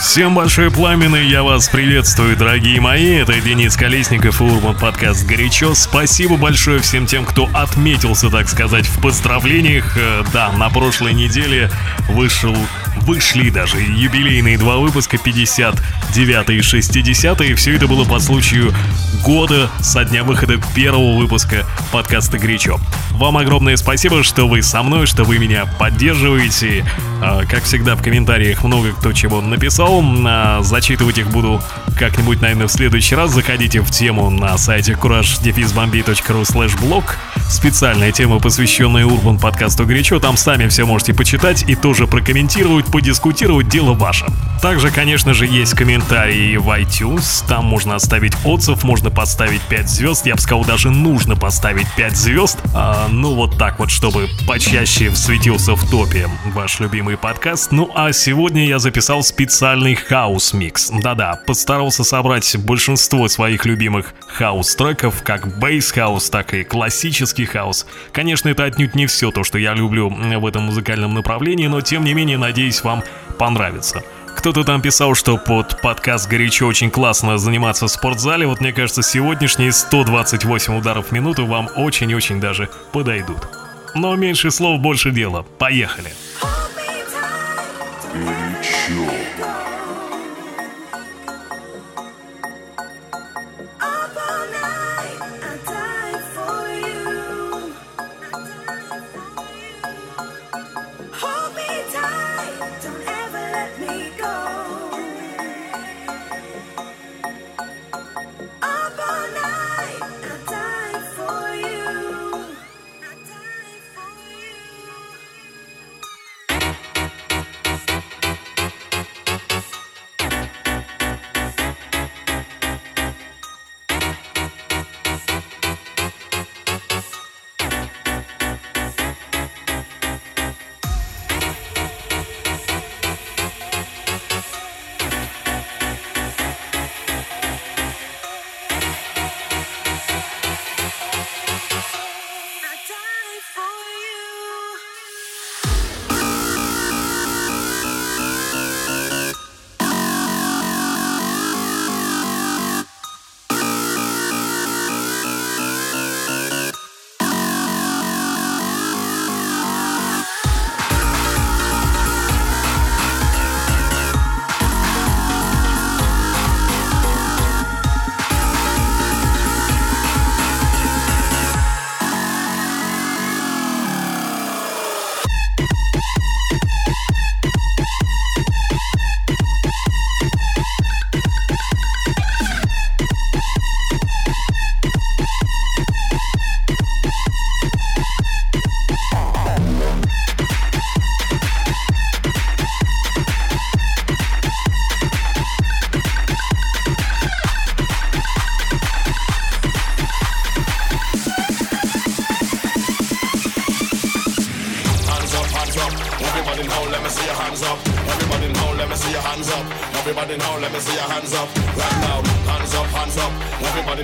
Всем большой пламенный, я вас приветствую, дорогие мои. Это Денис Колесников и Урбан подкаст «Горячо». Спасибо большое всем тем, кто отметился, так сказать, в поздравлениях. Э, да, на прошлой неделе вышел Вышли даже юбилейные два выпуска 59 и 60 и все это было по случаю года со дня выхода первого выпуска подкаста «Горячо». Вам огромное спасибо, что вы со мной, что вы меня поддерживаете. А, как всегда, в комментариях много кто чего написал. А, зачитывать их буду как-нибудь, наверное, в следующий раз. Заходите в тему на сайте courage-bombi.ru slash blog специальная тема, посвященная Урбан подкасту «Горячо». Там сами все можете почитать и тоже прокомментировать, подискутировать. Дело ваше. Также, конечно же, есть комментарии в iTunes. Там можно оставить отзыв, можно поставить 5 звезд. Я бы сказал, даже нужно поставить 5 звезд. А, ну, вот так вот, чтобы почаще светился в топе ваш любимый подкаст. Ну, а сегодня я записал специальный хаус-микс. Да-да, постарался собрать большинство своих любимых хаус-треков, как бейс-хаус, так и классический тропический хаос. Конечно, это отнюдь не все то, что я люблю в этом музыкальном направлении, но тем не менее, надеюсь, вам понравится. Кто-то там писал, что под подкаст «Горячо» очень классно заниматься в спортзале. Вот мне кажется, сегодняшние 128 ударов в минуту вам очень-очень даже подойдут. Но меньше слов, больше дела. Поехали! Горячо.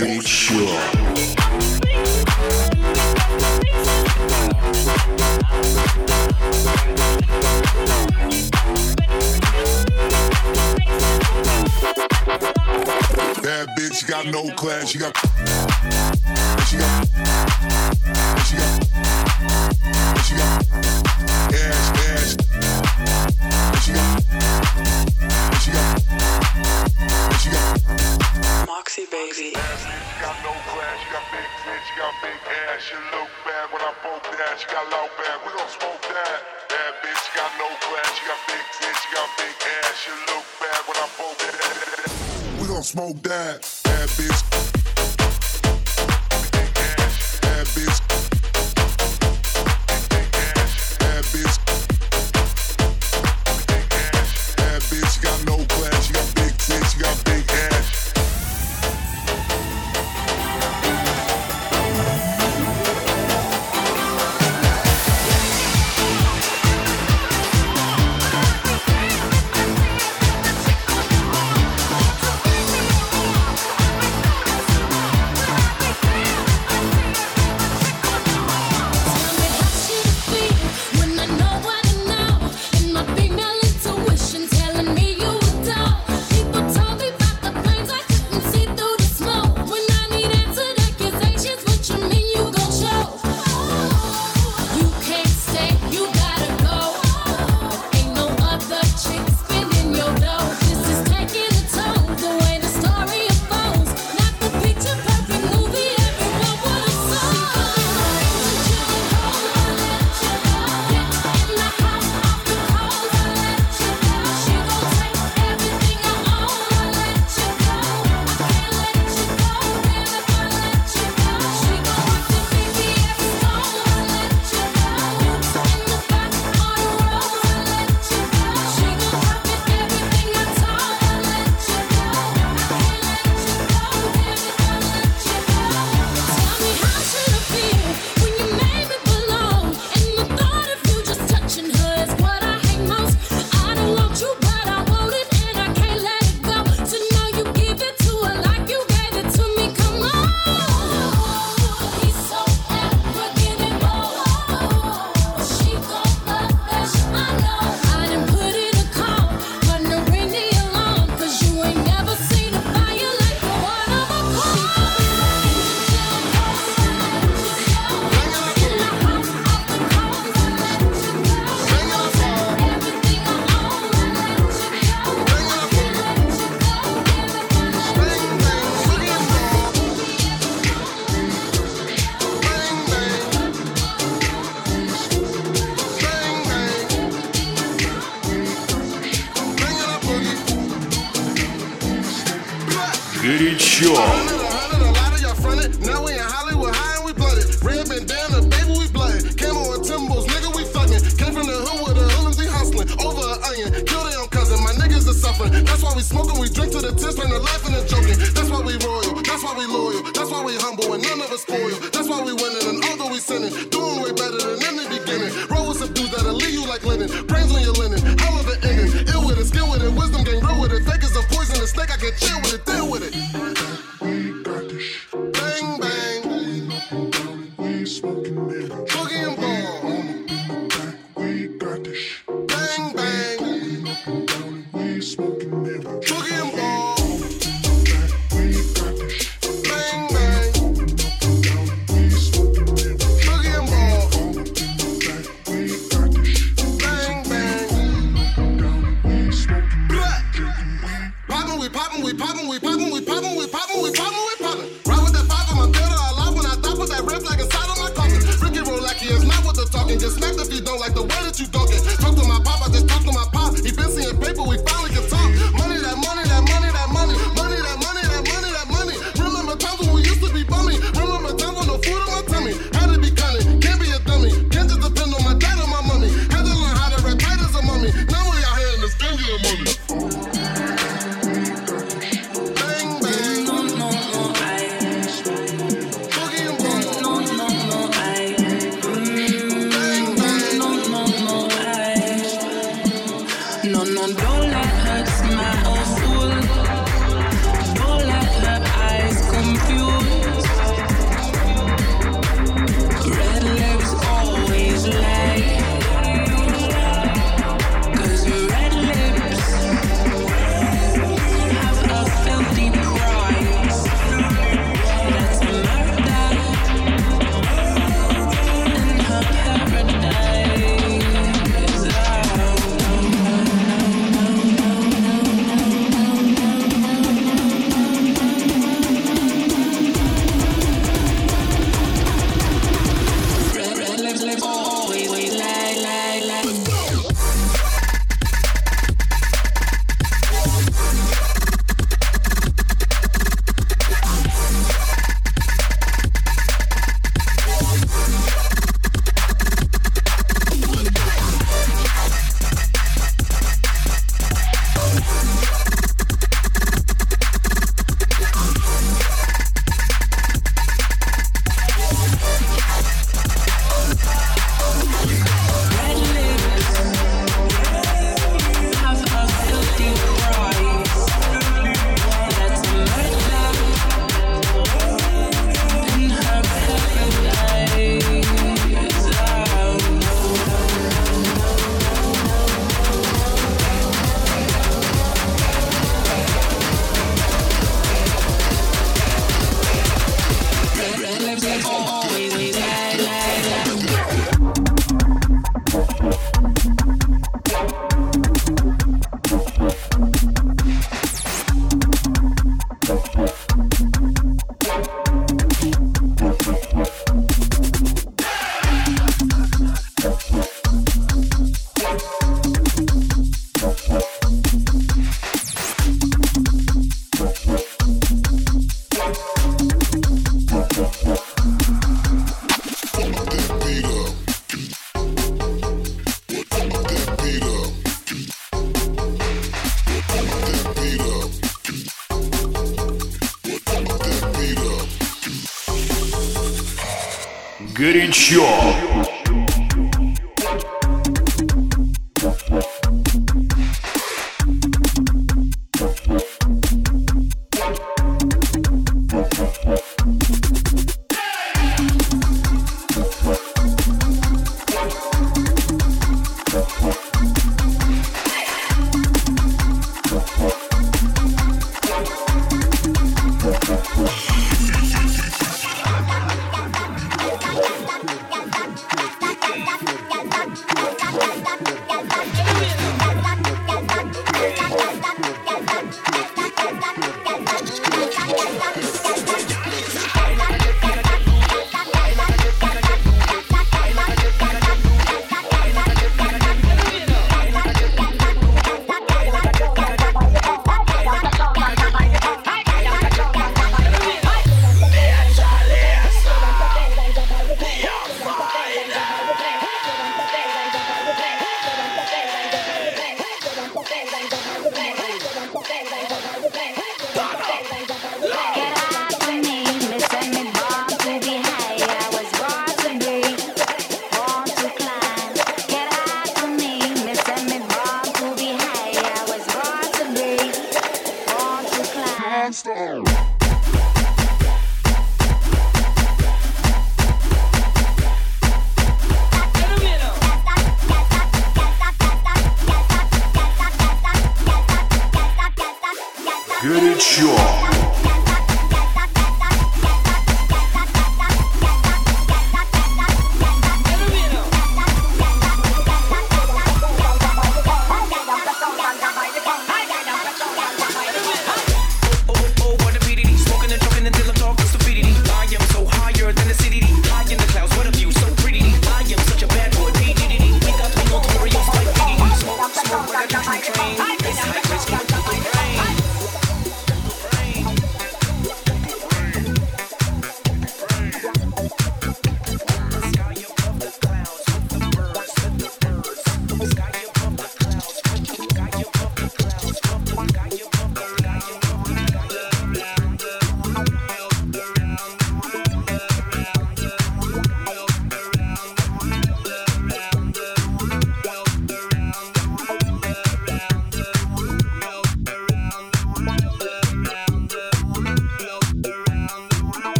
Мучок. Moxie Baby. Got no class, got big tits, got big ass. You look bad when I broke that. You got loud bad, we gon' smoke that. Bad bitch, got no class, got big tits, got big ass. You look bad when I broke that. We gon' smoke that. Bad bitch. Future. we we and we are drink to the the and joking. That's why we royal, that's why we loyal, that's why we humble and none of us spoil. That's why we winning and although we sinning, doing way better than in the beginning. Roll with some dudes that'll leave you like linen. Brains on your linen, hell of an ending. Ill with it, skill with it, wisdom real with it. Fake is a snake, I can chill with it, deal with it. Sure.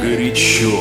Горячо.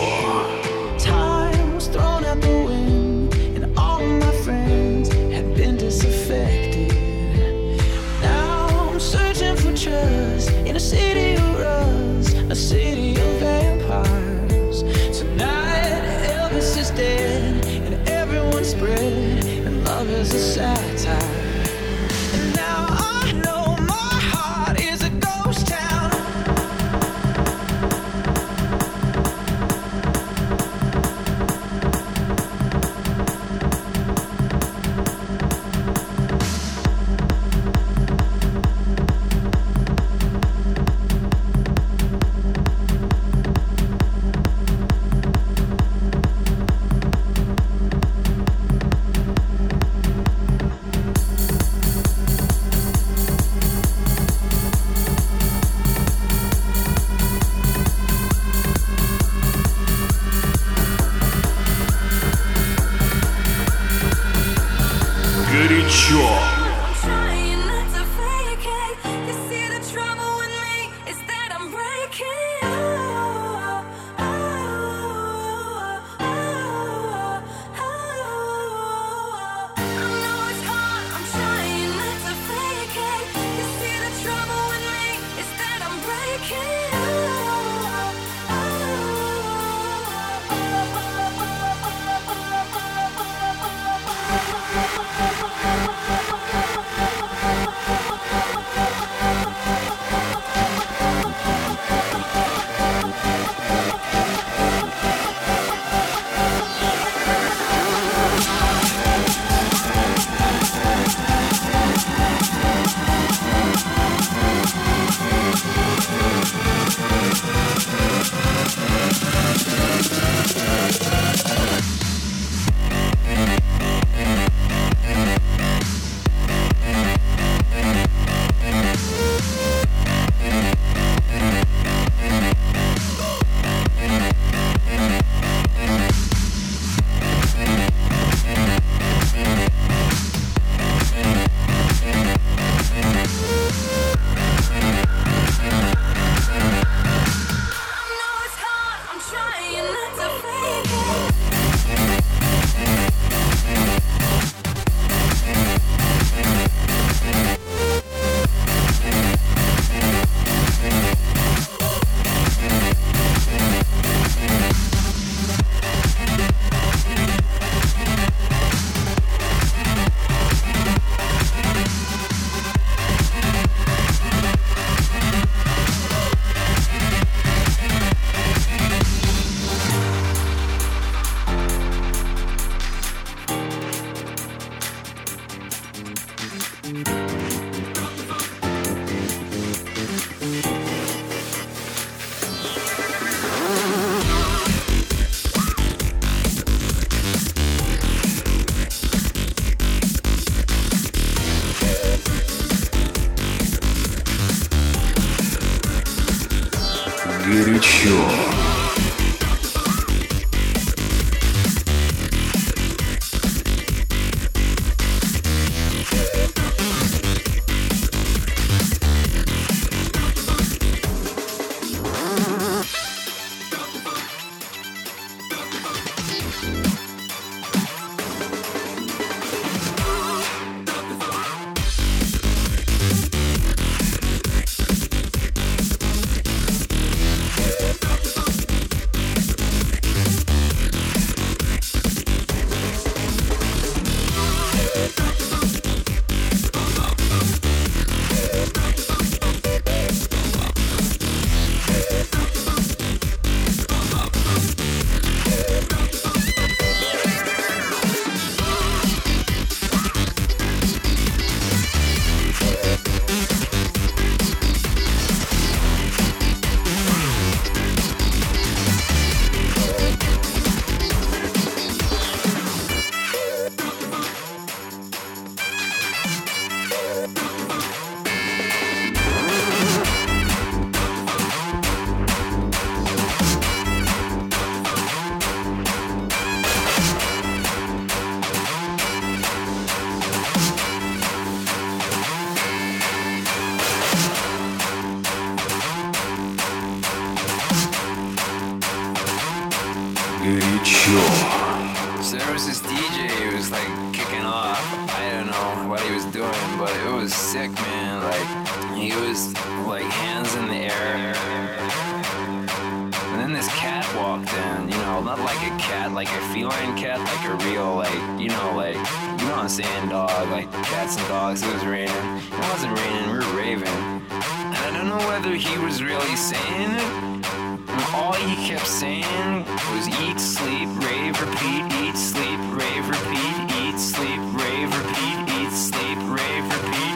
like a feline cat, like a real, like, you know, like, you know what I'm saying, dog, like cats and dogs, it was raining. It wasn't raining, we were raving. And I don't know whether he was really saying it. All he kept saying was eat, sleep, rave, repeat, eat, sleep, rave, repeat, eat, sleep, rave, repeat, eat, sleep, rave, repeat.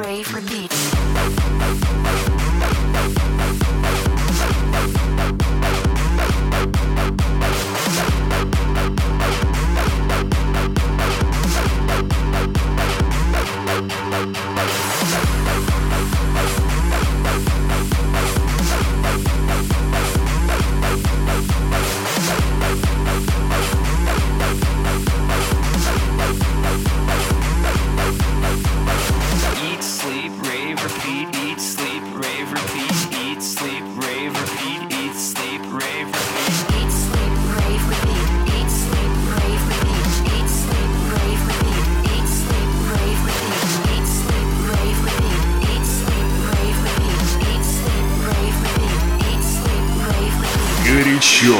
Rave Repeat. sure.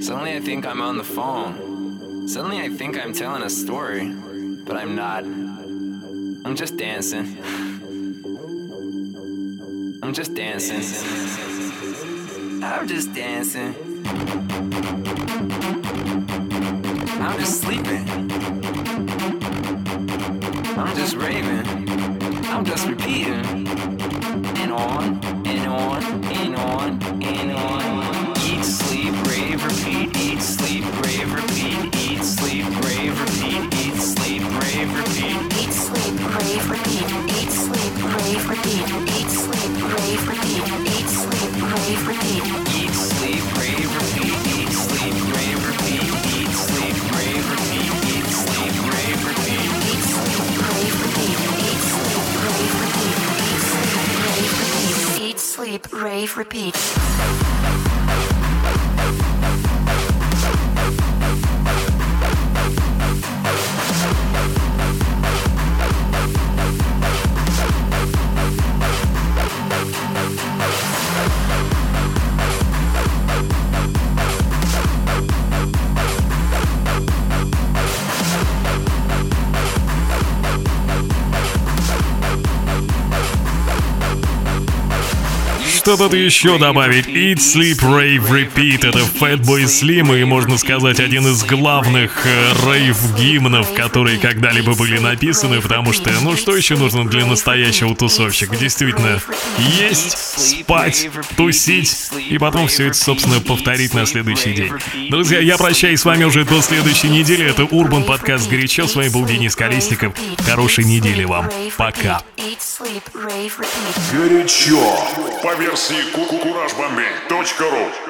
Suddenly I think I'm on the phone. Suddenly I think I'm telling a story, but I'm not. I'm just dancing. I'm just dancing. I'm just dancing. I'm just sleeping. I'm just raving. I'm just repeating. repeat. что-то еще добавить. Eat, Sleep, Rave, Repeat — это Fatboy Slim и, можно сказать, один из главных э, рейв-гимнов, которые когда-либо были написаны, потому что, ну что еще нужно для настоящего тусовщика? Действительно, есть, спать, тусить и потом все это, собственно, повторить на следующий день. Друзья, я прощаюсь с вами уже до следующей недели. Это Урбан подкаст «Горячо». С вами был Денис Колесников. Хорошей недели вам. Пока. Горячо. По Кураж ру